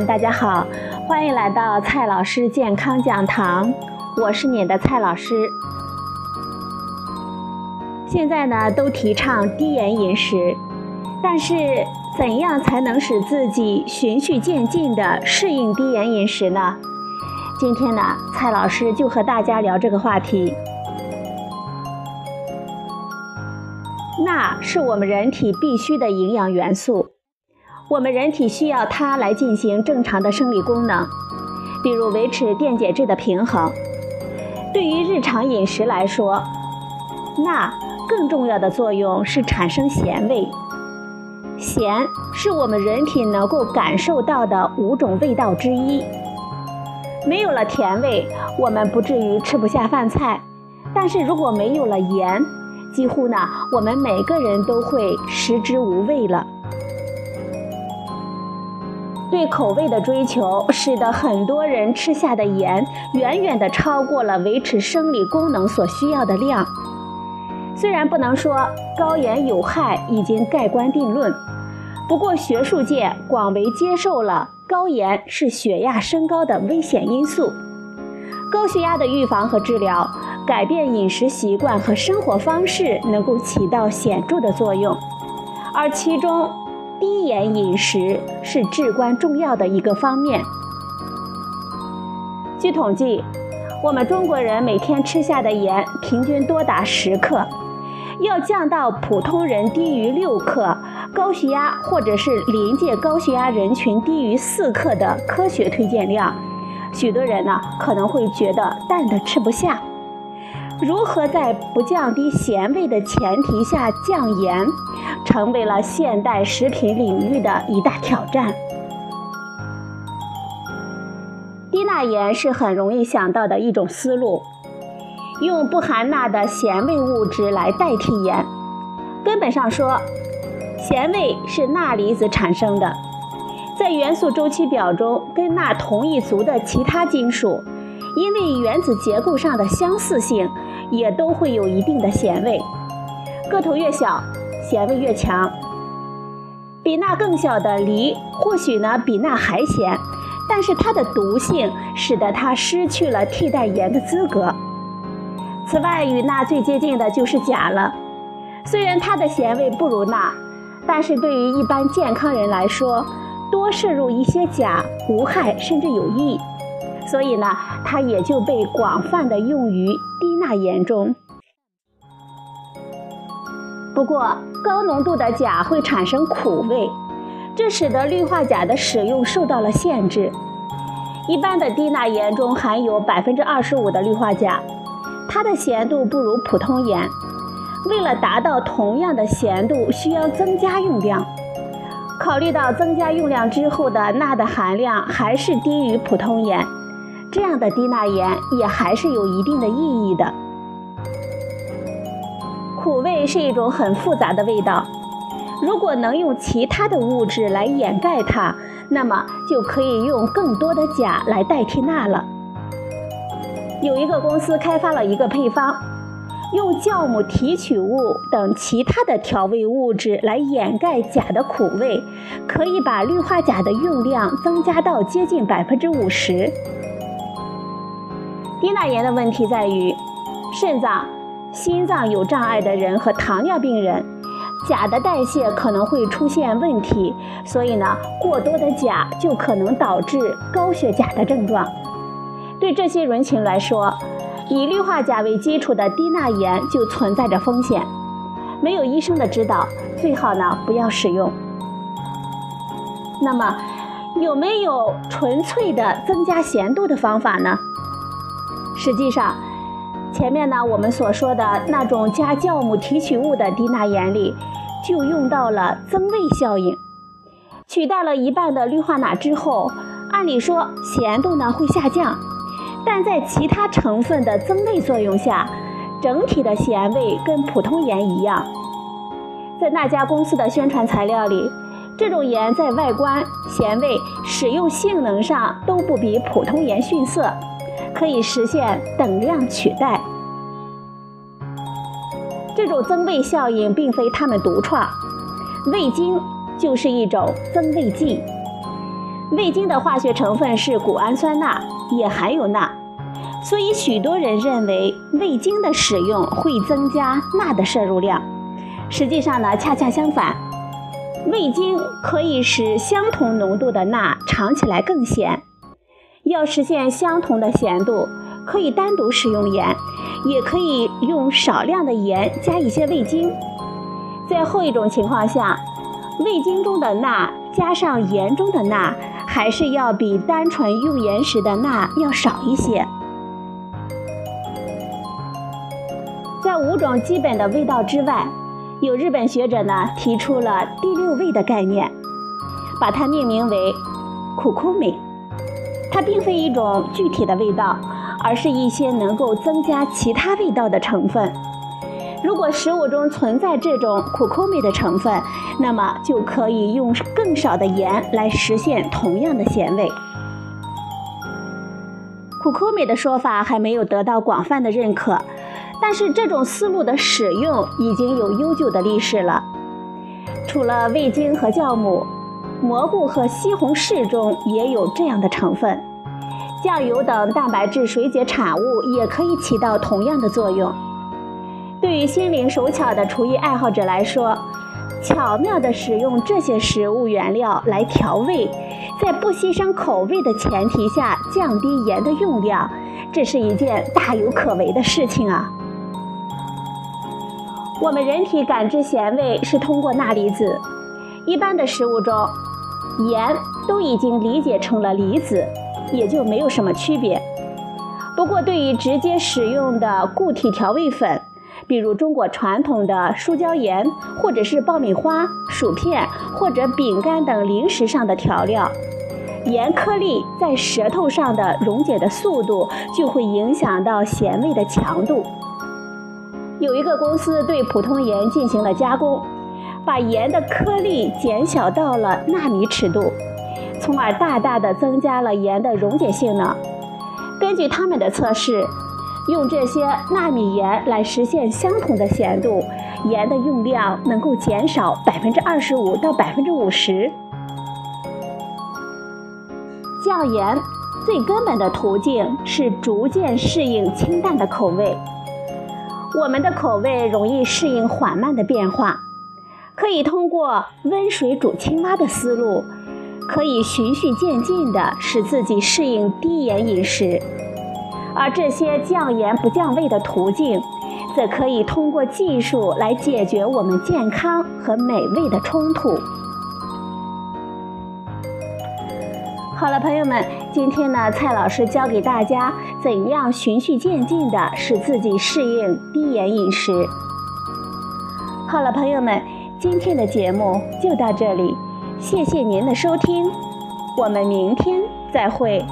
大家好，欢迎来到蔡老师健康讲堂，我是你的蔡老师。现在呢，都提倡低盐饮食，但是怎样才能使自己循序渐进的适应低盐饮食呢？今天呢，蔡老师就和大家聊这个话题。钠是我们人体必需的营养元素。我们人体需要它来进行正常的生理功能，比如维持电解质的平衡。对于日常饮食来说，钠更重要的作用是产生咸味。咸是我们人体能够感受到的五种味道之一。没有了甜味，我们不至于吃不下饭菜；但是如果没有了盐，几乎呢，我们每个人都会食之无味了。对口味的追求，使得很多人吃下的盐远远地超过了维持生理功能所需要的量。虽然不能说高盐有害已经盖棺定论，不过学术界广为接受了高盐是血压升高的危险因素。高血压的预防和治疗，改变饮食习惯和生活方式能够起到显著的作用，而其中。低盐饮食是至关重要的一个方面。据统计，我们中国人每天吃下的盐平均多达十克，要降到普通人低于六克，高血压或者是临界高血压人群低于四克的科学推荐量，许多人呢可能会觉得淡的吃不下。如何在不降低咸味的前提下降盐，成为了现代食品领域的一大挑战。低钠盐是很容易想到的一种思路，用不含钠的咸味物质来代替盐。根本上说，咸味是钠离子产生的，在元素周期表中跟钠同一族的其他金属。因为原子结构上的相似性，也都会有一定的咸味。个头越小，咸味越强。比钠更小的梨，或许呢比钠还咸，但是它的毒性使得它失去了替代盐的资格。此外，与钠最接近的就是钾了。虽然它的咸味不如钠，但是对于一般健康人来说，多摄入一些钾无害甚至有益。所以呢，它也就被广泛的用于低钠盐中。不过，高浓度的钾会产生苦味，这使得氯化钾的使用受到了限制。一般的低钠盐中含有百分之二十五的氯化钾，它的咸度不如普通盐。为了达到同样的咸度，需要增加用量。考虑到增加用量之后的钠的含量还是低于普通盐。这样的低钠盐也还是有一定的意义的。苦味是一种很复杂的味道，如果能用其他的物质来掩盖它，那么就可以用更多的钾来代替钠了。有一个公司开发了一个配方，用酵母提取物等其他的调味物质来掩盖钾的苦味，可以把氯化钾的用量增加到接近百分之五十。低钠盐的问题在于，肾脏、心脏有障碍的人和糖尿病人，钾的代谢可能会出现问题，所以呢，过多的钾就可能导致高血钾的症状。对这些人群来说，以氯化钾为基础的低钠盐就存在着风险，没有医生的指导，最好呢不要使用。那么，有没有纯粹的增加咸度的方法呢？实际上，前面呢我们所说的那种加酵母提取物的低钠盐里，就用到了增味效应，取代了一半的氯化钠之后，按理说咸度呢会下降，但在其他成分的增味作用下，整体的咸味跟普通盐一样。在那家公司的宣传材料里，这种盐在外观、咸味、使用性能上都不比普通盐逊色。可以实现等量取代。这种增味效应并非他们独创，味精就是一种增味剂。味精的化学成分是谷氨酸钠，也含有钠，所以许多人认为味精的使用会增加钠的摄入量。实际上呢，恰恰相反，味精可以使相同浓度的钠尝起来更咸。要实现相同的咸度，可以单独使用盐，也可以用少量的盐加一些味精。在后一种情况下，味精中的钠加上盐中的钠，还是要比单纯用盐时的钠要少一些。在五种基本的味道之外，有日本学者呢提出了第六味的概念，把它命名为苦苦美。它并非一种具体的味道，而是一些能够增加其他味道的成分。如果食物中存在这种苦口美的成分，那么就可以用更少的盐来实现同样的咸味。苦口美的说法还没有得到广泛的认可，但是这种思路的使用已经有悠久的历史了。除了味精和酵母，蘑菇和西红柿中也有这样的成分。酱油等蛋白质水解产物也可以起到同样的作用。对于心灵手巧的厨艺爱好者来说，巧妙地使用这些食物原料来调味，在不牺牲口味的前提下降低盐的用量，这是一件大有可为的事情啊！我们人体感知咸味是通过钠离子，一般的食物中，盐都已经理解成了离子，也就没有什么区别。不过，对于直接使用的固体调味粉，比如中国传统的树胶盐，或者是爆米花、薯片或者饼干等零食上的调料，盐颗粒在舌头上的溶解的速度就会影响到咸味的强度。有一个公司对普通盐进行了加工，把盐的颗粒减小到了纳米尺度，从而大大的增加了盐的溶解性能。根据他们的测试。用这些纳米盐来实现相同的咸度，盐的用量能够减少百分之二十五到百分之五十。降盐最根本的途径是逐渐适应清淡的口味。我们的口味容易适应缓慢的变化，可以通过温水煮青蛙的思路，可以循序渐进地使自己适应低盐饮食。而这些降盐不降味的途径，则可以通过技术来解决我们健康和美味的冲突。好了，朋友们，今天呢，蔡老师教给大家怎样循序渐进地使自己适应低盐饮食。好了，朋友们，今天的节目就到这里，谢谢您的收听，我们明天再会。